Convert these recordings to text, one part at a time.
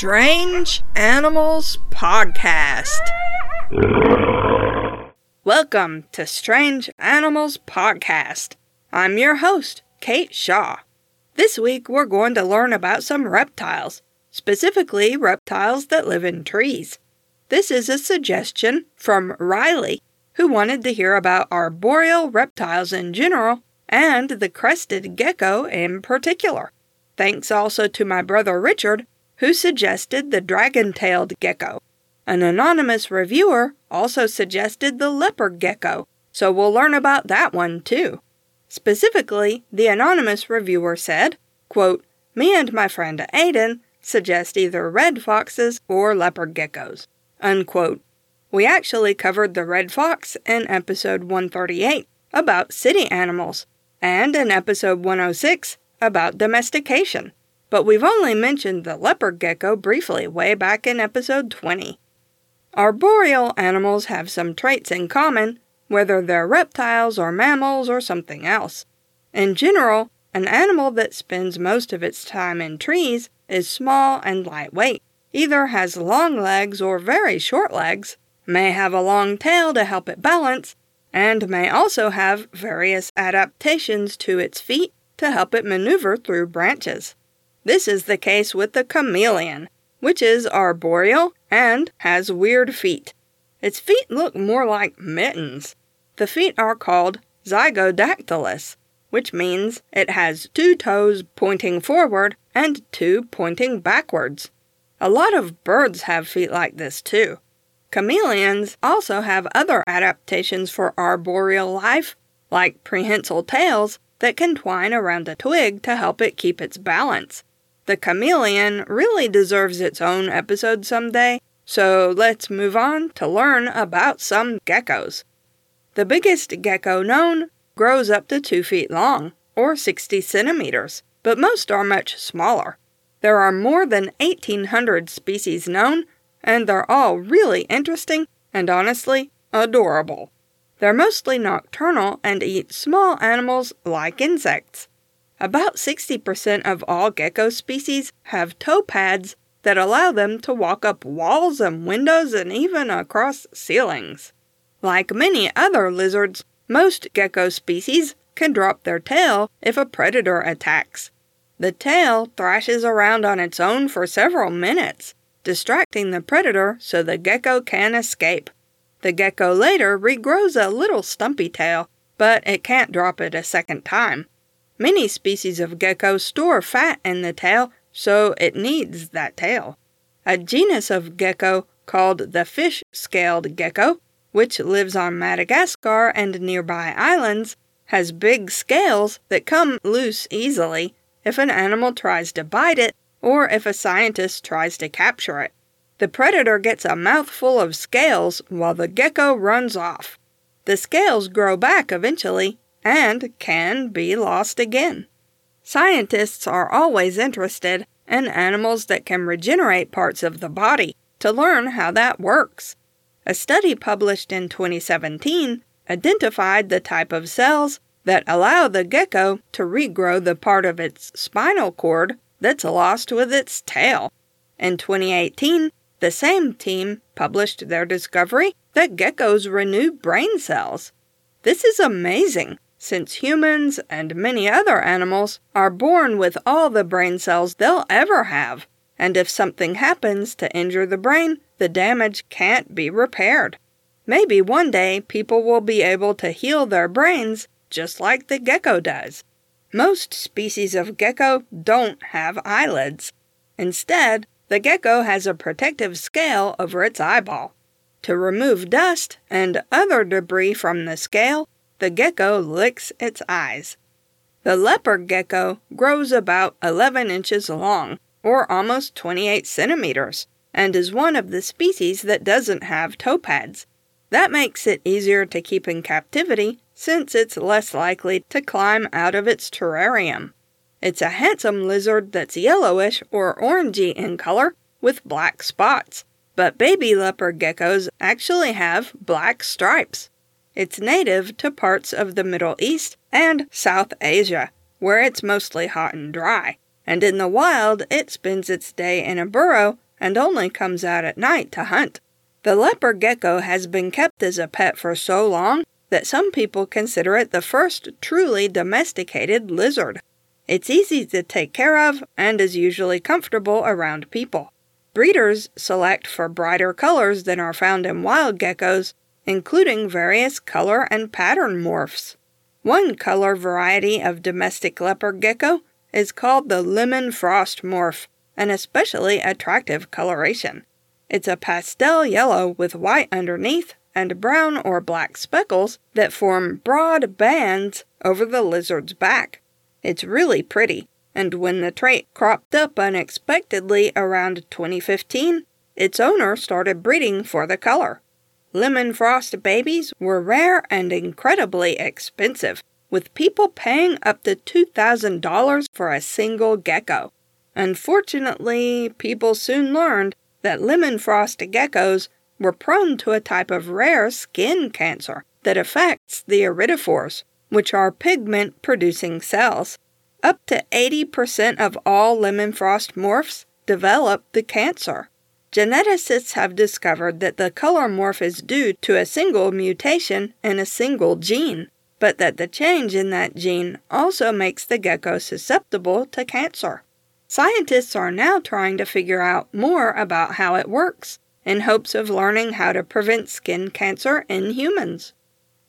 Strange Animals Podcast. Welcome to Strange Animals Podcast. I'm your host, Kate Shaw. This week we're going to learn about some reptiles, specifically reptiles that live in trees. This is a suggestion from Riley, who wanted to hear about arboreal reptiles in general and the crested gecko in particular. Thanks also to my brother Richard, who suggested the dragon tailed gecko. An anonymous reviewer also suggested the leopard gecko, so we'll learn about that one too. Specifically, the anonymous reviewer said, quote, Me and my friend Aiden suggest either red foxes or leopard geckos. Unquote. We actually covered the red fox in episode 138 about city animals, and in episode 106 about domestication, but we've only mentioned the leopard gecko briefly way back in episode 20. Arboreal animals have some traits in common, whether they're reptiles or mammals or something else. In general, an animal that spends most of its time in trees is small and lightweight, either has long legs or very short legs, may have a long tail to help it balance, and may also have various adaptations to its feet to help it maneuver through branches. This is the case with the chameleon, which is arboreal and has weird feet. Its feet look more like mittens. The feet are called zygodactylous, which means it has two toes pointing forward and two pointing backwards. A lot of birds have feet like this too. Chameleons also have other adaptations for arboreal life, like prehensile tails that can twine around a twig to help it keep its balance. The chameleon really deserves its own episode someday, so let's move on to learn about some geckos. The biggest gecko known grows up to 2 feet long, or 60 centimeters, but most are much smaller. There are more than 1,800 species known, and they're all really interesting and honestly adorable. They're mostly nocturnal and eat small animals like insects. About 60% of all gecko species have toe pads that allow them to walk up walls and windows and even across ceilings. Like many other lizards, most gecko species can drop their tail if a predator attacks. The tail thrashes around on its own for several minutes, distracting the predator so the gecko can escape. The gecko later regrows a little stumpy tail, but it can't drop it a second time. Many species of gecko store fat in the tail, so it needs that tail. A genus of gecko called the fish scaled gecko, which lives on Madagascar and nearby islands, has big scales that come loose easily if an animal tries to bite it or if a scientist tries to capture it. The predator gets a mouthful of scales while the gecko runs off. The scales grow back eventually and can be lost again. Scientists are always interested in animals that can regenerate parts of the body to learn how that works. A study published in 2017 identified the type of cells that allow the gecko to regrow the part of its spinal cord that's lost with its tail. In 2018, the same team published their discovery that geckos renew brain cells. This is amazing, since humans and many other animals are born with all the brain cells they'll ever have, and if something happens to injure the brain, the damage can't be repaired. Maybe one day people will be able to heal their brains just like the gecko does. Most species of gecko don't have eyelids. Instead, the gecko has a protective scale over its eyeball. To remove dust and other debris from the scale, the gecko licks its eyes. The leopard gecko grows about 11 inches long, or almost 28 centimeters, and is one of the species that doesn't have toe pads. That makes it easier to keep in captivity since it's less likely to climb out of its terrarium. It's a handsome lizard that's yellowish or orangey in color with black spots, but baby leopard geckos actually have black stripes. It's native to parts of the Middle East and South Asia, where it's mostly hot and dry, and in the wild it spends its day in a burrow and only comes out at night to hunt. The leopard gecko has been kept as a pet for so long that some people consider it the first truly domesticated lizard. It's easy to take care of and is usually comfortable around people. Breeders select for brighter colors than are found in wild geckos, including various color and pattern morphs. One color variety of domestic leopard gecko is called the lemon frost morph, an especially attractive coloration. It's a pastel yellow with white underneath and brown or black speckles that form broad bands over the lizard's back. It's really pretty, and when the trait cropped up unexpectedly around 2015, its owner started breeding for the color. Lemon frost babies were rare and incredibly expensive, with people paying up to $2,000 for a single gecko. Unfortunately, people soon learned that lemon frost geckos were prone to a type of rare skin cancer that affects the iridophores, which are pigment producing cells. Up to 80% of all lemon frost morphs develop the cancer. Geneticists have discovered that the color morph is due to a single mutation in a single gene, but that the change in that gene also makes the gecko susceptible to cancer. Scientists are now trying to figure out more about how it works in hopes of learning how to prevent skin cancer in humans.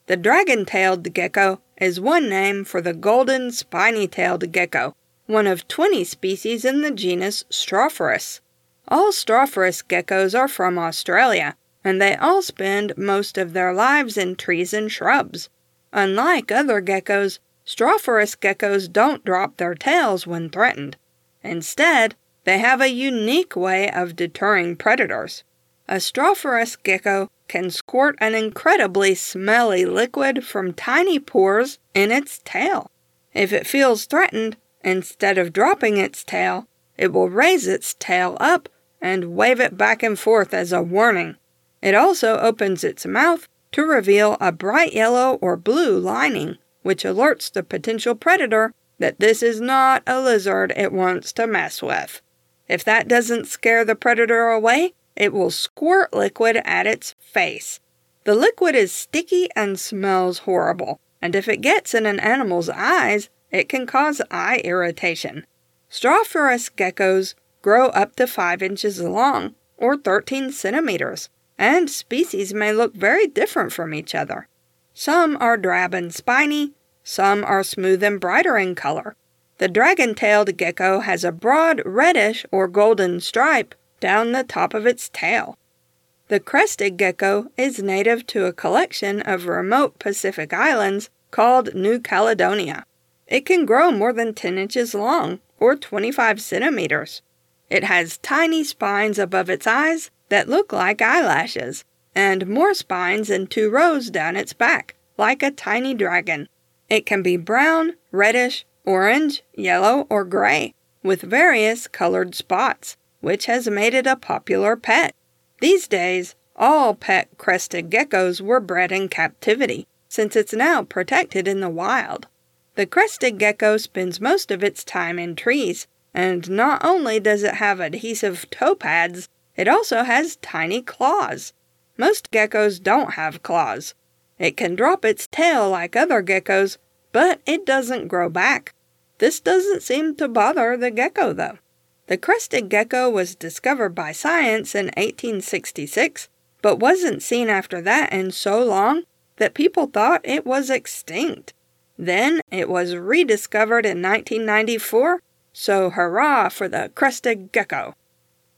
The dragon tailed gecko is one name for the golden spiny tailed gecko, one of 20 species in the genus Strophurus. All Strophurus geckos are from Australia, and they all spend most of their lives in trees and shrubs. Unlike other geckos, Strophurus geckos don't drop their tails when threatened. Instead, they have a unique way of deterring predators. A Strophurus gecko can squirt an incredibly smelly liquid from tiny pores in its tail. If it feels threatened, instead of dropping its tail, it will raise its tail up and wave it back and forth as a warning. It also opens its mouth to reveal a bright yellow or blue lining, which alerts the potential predator that this is not a lizard it wants to mess with. If that doesn't scare the predator away, it will squirt liquid at its face. The liquid is sticky and smells horrible, and if it gets in an animal's eyes, it can cause eye irritation. Strophurus geckos grow up to 5 inches long, or 13 centimeters, and species may look very different from each other. Some are drab and spiny, some are smooth and brighter in color. The dragon tailed gecko has a broad reddish or golden stripe down the top of its tail. The crested gecko is native to a collection of remote Pacific islands called New Caledonia. It can grow more than 10 inches long, or 25 centimeters. It has tiny spines above its eyes that look like eyelashes, and more spines in two rows down its back, like a tiny dragon. It can be brown, reddish, orange, yellow, or gray, with various colored spots, which has made it a popular pet. These days, all pet crested geckos were bred in captivity, since it's now protected in the wild. The crested gecko spends most of its time in trees, and not only does it have adhesive toe pads, it also has tiny claws. Most geckos don't have claws, it can drop its tail like other geckos, but it doesn't grow back. This doesn't seem to bother the gecko, though. The crested gecko was discovered by science in 1866, but wasn't seen after that in so long that people thought it was extinct. Then it was rediscovered in 1994, so hurrah for the crested gecko.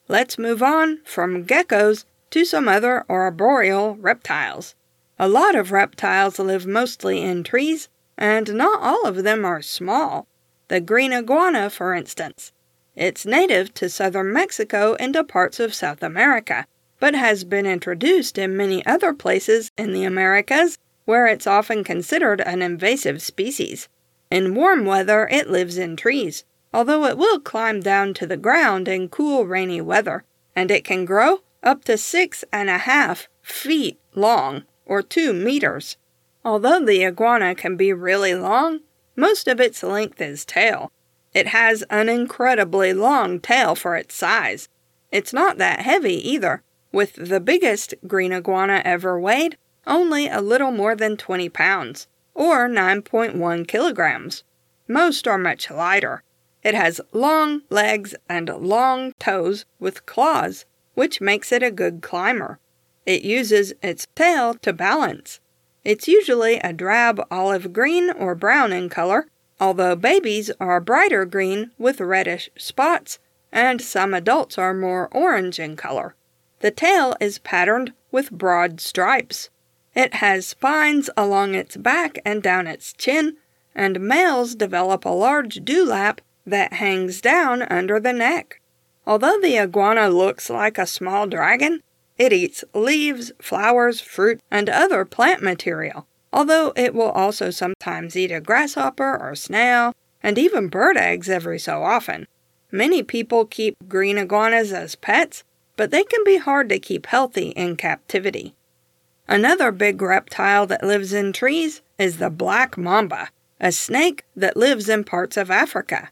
Let's move on from geckos to some other arboreal reptiles. A lot of reptiles live mostly in trees, and not all of them are small. The green iguana, for instance. It's native to southern Mexico and to parts of South America, but has been introduced in many other places in the Americas where it's often considered an invasive species. In warm weather, it lives in trees, although it will climb down to the ground in cool, rainy weather, and it can grow up to six and a half feet long or 2 meters. Although the iguana can be really long, most of its length is tail. It has an incredibly long tail for its size. It's not that heavy either, with the biggest green iguana ever weighed only a little more than 20 pounds, or 9.1 kilograms. Most are much lighter. It has long legs and long toes with claws, which makes it a good climber. It uses its tail to balance. It's usually a drab olive green or brown in color, although babies are brighter green with reddish spots, and some adults are more orange in color. The tail is patterned with broad stripes. It has spines along its back and down its chin, and males develop a large dewlap that hangs down under the neck. Although the iguana looks like a small dragon, it eats leaves, flowers, fruit, and other plant material, although it will also sometimes eat a grasshopper or snail, and even bird eggs every so often. Many people keep green iguanas as pets, but they can be hard to keep healthy in captivity. Another big reptile that lives in trees is the black mamba, a snake that lives in parts of Africa.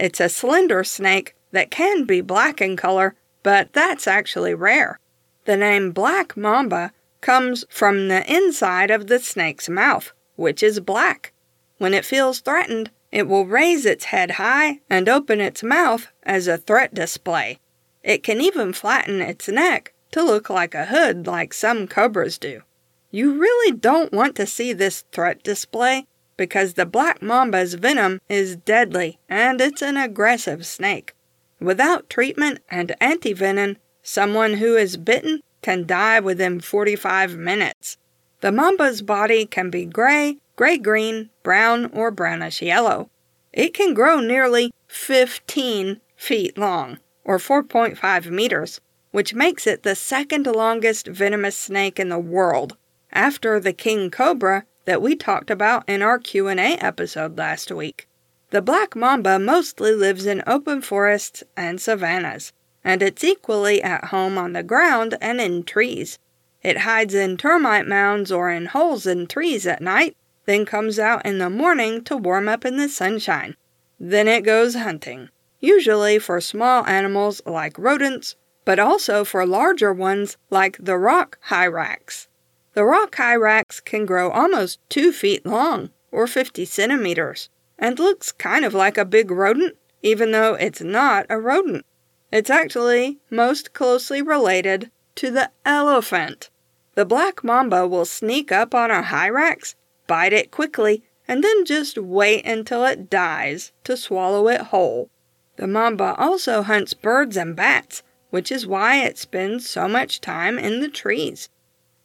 It's a slender snake that can be black in color, but that's actually rare. The name black mamba comes from the inside of the snake's mouth, which is black. When it feels threatened, it will raise its head high and open its mouth as a threat display. It can even flatten its neck to look like a hood like some cobras do. You really don't want to see this threat display because the black mamba's venom is deadly and it's an aggressive snake. Without treatment and antivenom, someone who is bitten can die within 45 minutes. The mamba's body can be gray, gray green, brown, or brownish yellow. It can grow nearly 15 feet long, or 4.5 meters, which makes it the second longest venomous snake in the world, after the king cobra that we talked about in our Q&A episode last week. The black mamba mostly lives in open forests and savannas, and it's equally at home on the ground and in trees. It hides in termite mounds or in holes in trees at night, then comes out in the morning to warm up in the sunshine. Then it goes hunting, usually for small animals like rodents but also for larger ones like the rock hyrax. The rock hyrax can grow almost 2 feet long, or 50 centimeters, and looks kind of like a big rodent, even though it's not a rodent. It's actually most closely related to the elephant. The black mamba will sneak up on a hyrax, bite it quickly, and then just wait until it dies to swallow it whole. The mamba also hunts birds and bats, which is why it spends so much time in the trees.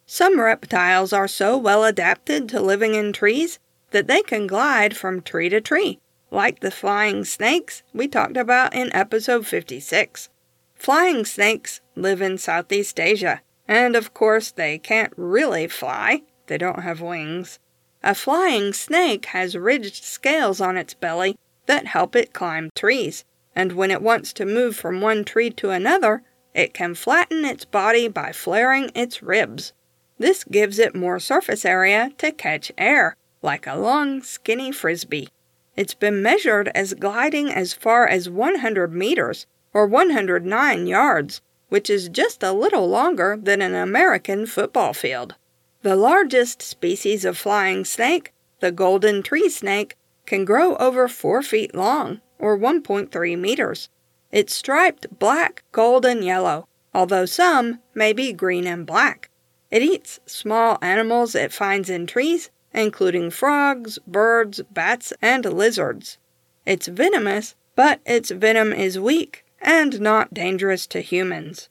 Some reptiles are so well adapted to living in trees that they can glide from tree to tree, like the flying snakes we talked about in episode 56. Flying snakes live in Southeast Asia, and of course they can't really fly, they don't have wings. A flying snake has ridged scales on its belly that help it climb trees and when it wants to move from one tree to another, it can flatten its body by flaring its ribs. This gives it more surface area to catch air, like a long, skinny frisbee. It's been measured as gliding as far as 100 meters, or 109 yards, which is just a little longer than an American football field. The largest species of flying snake, the golden tree snake, can grow over 4 feet long or 1.3 meters. It's striped black, gold, and yellow, although some may be green and black. It eats small animals it finds in trees, including frogs, birds, bats, and lizards. It's venomous, but its venom is weak and not dangerous to humans.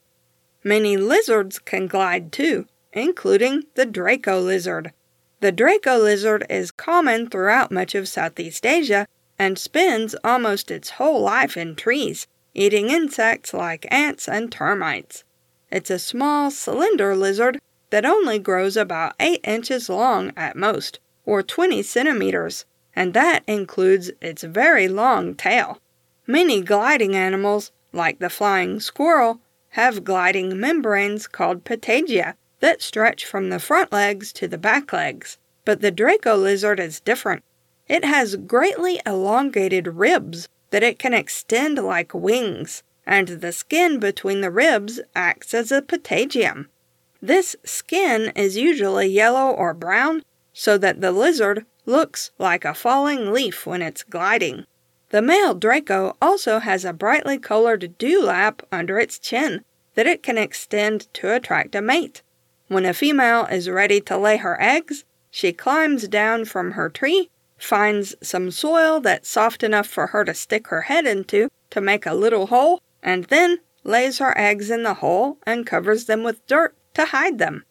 Many lizards can glide too, including the Draco lizard. The Draco lizard is common throughout much of Southeast Asia and spends almost its whole life in trees, eating insects like ants and termites. It's a small, slender lizard that only grows about 8 inches long at most, or 20 centimeters, and that includes its very long tail. Many gliding animals, like the flying squirrel, have gliding membranes called patagia that stretch from the front legs to the back legs, but the Draco lizard is different. It has greatly elongated ribs that it can extend like wings. and the skin between the ribs acts as a patagium. This skin is usually yellow or brown, so that the lizard looks like a falling leaf when it's gliding. The male Draco also has a brightly colored dewlap under its chin that it can extend to attract a mate. When a female is ready to lay her eggs, she climbs down from her tree, finds some soil that's soft enough for her to stick her head into to make a little hole, and then lays her eggs in the hole and covers them with dirt to hide them.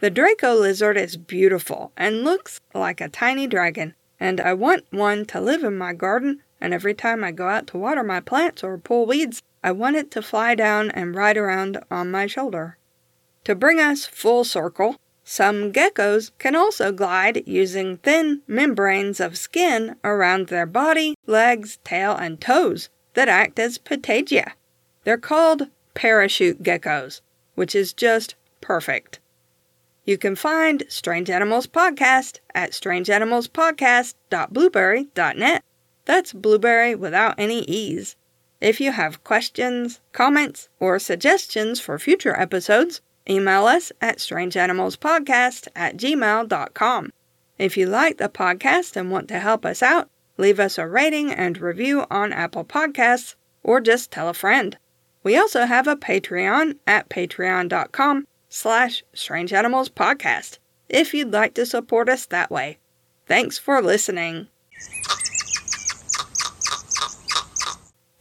The Draco lizard is beautiful and looks like a tiny dragon, and I want one to live in my garden, and every time I go out to water my plants or pull weeds, I want it to fly down and ride around on my shoulder. To bring us full circle, some geckos can also glide using thin membranes of skin around their body, legs, tail, and toes that act as patagia. They're called parachute geckos, which is just perfect. You can find Strange Animals Podcast at strangeanimalspodcast.blubrry.net. That's blueberry without any E's. If you have questions, comments, or suggestions for future episodes, email us at strangeanimalspodcast at gmail.com. If you like the podcast and want to help us out, leave us a rating and review on Apple Podcasts, or just tell a friend. We also have a Patreon at patreon.com slash Strange Animals Podcast if you'd like to support us that way. Thanks for listening.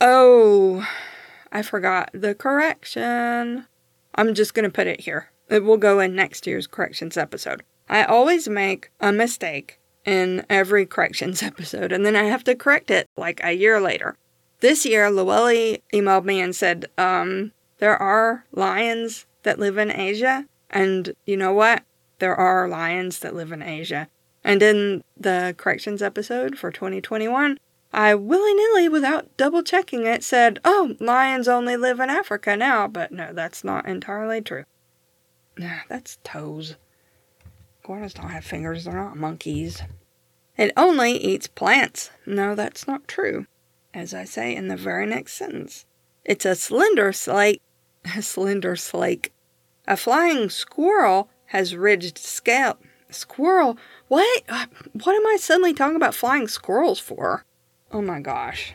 Oh, I forgot the correction. I'm just going to put it here. It will go in next year's corrections episode. I always make a mistake in every corrections episode, and then I have to correct it like a year later. This year, Llewellyn emailed me and said, um, there are lions that live in Asia. And you know what? There are lions that live in Asia. And in the corrections episode for 2021, I willy nilly, without double checking it, said, Oh, lions only live in Africa now. But no, that's not entirely true. Nah, that's toes. Iguanas don't have fingers, they're not monkeys. It only eats plants. No, that's not true. As I say in the very next sentence, it's a slender slate. A slender slake. A flying squirrel has ridged scale. Squirrel? What? What am I suddenly talking about flying squirrels for? Oh my gosh.